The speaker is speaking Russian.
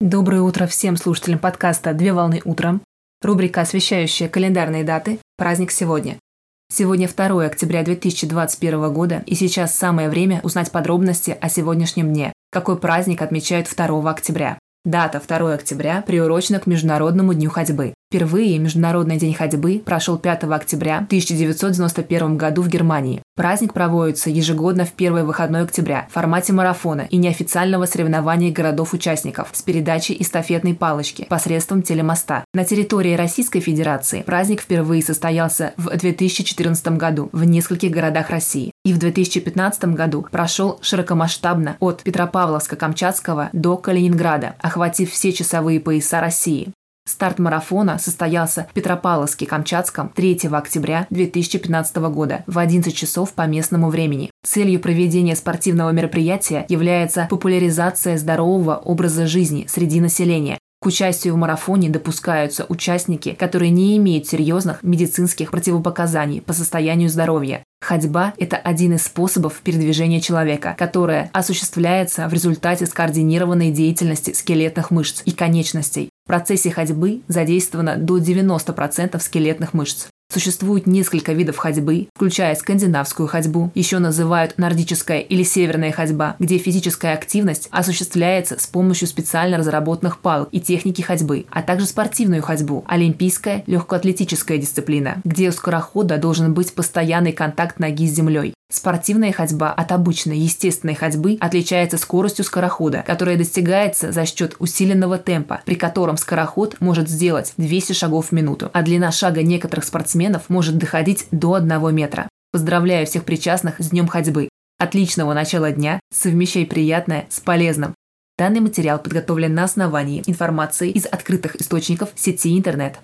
Доброе утро всем слушателям подкаста «Две волны утром». Рубрика, освещающая календарные даты «Праздник сегодня». Сегодня 2 октября 2021 года, и сейчас самое время узнать подробности о сегодняшнем дне. Какой праздник отмечают 2 октября? Дата 2 октября приурочена к Международному дню ходьбы. Впервые Международный день ходьбы прошел 5 октября 1991 году в Германии. Праздник проводится ежегодно в первый выходной октября в формате марафона и неофициального соревнования городов-участников с передачей эстафетной палочки посредством телемоста. На территории Российской Федерации праздник впервые состоялся в 2014 году в нескольких городах России и в 2015 году прошел широкомасштабно от Петропавловска-Камчатского до Калининграда, охватив все часовые пояса России. Старт марафона состоялся в Петропавловске-Камчатском 3 октября 2015 года в 11 часов по местному времени. Целью проведения спортивного мероприятия является популяризация здорового образа жизни среди населения, к участию в марафоне допускаются участники, которые не имеют серьезных медицинских противопоказаний по состоянию здоровья. Ходьба – это один из способов передвижения человека, которое осуществляется в результате скоординированной деятельности скелетных мышц и конечностей. В процессе ходьбы задействовано до 90% скелетных мышц. Существует несколько видов ходьбы, включая скандинавскую ходьбу, еще называют нордическая или северная ходьба, где физическая активность осуществляется с помощью специально разработанных палок и техники ходьбы, а также спортивную ходьбу, олимпийская легкоатлетическая дисциплина, где у скорохода должен быть постоянный контакт ноги с землей. Спортивная ходьба от обычной естественной ходьбы отличается скоростью скорохода, которая достигается за счет усиленного темпа, при котором скороход может сделать 200 шагов в минуту, а длина шага некоторых спортсменов может доходить до 1 метра. Поздравляю всех причастных с Днем ходьбы. Отличного начала дня, совмещай приятное с полезным. Данный материал подготовлен на основании информации из открытых источников сети интернет.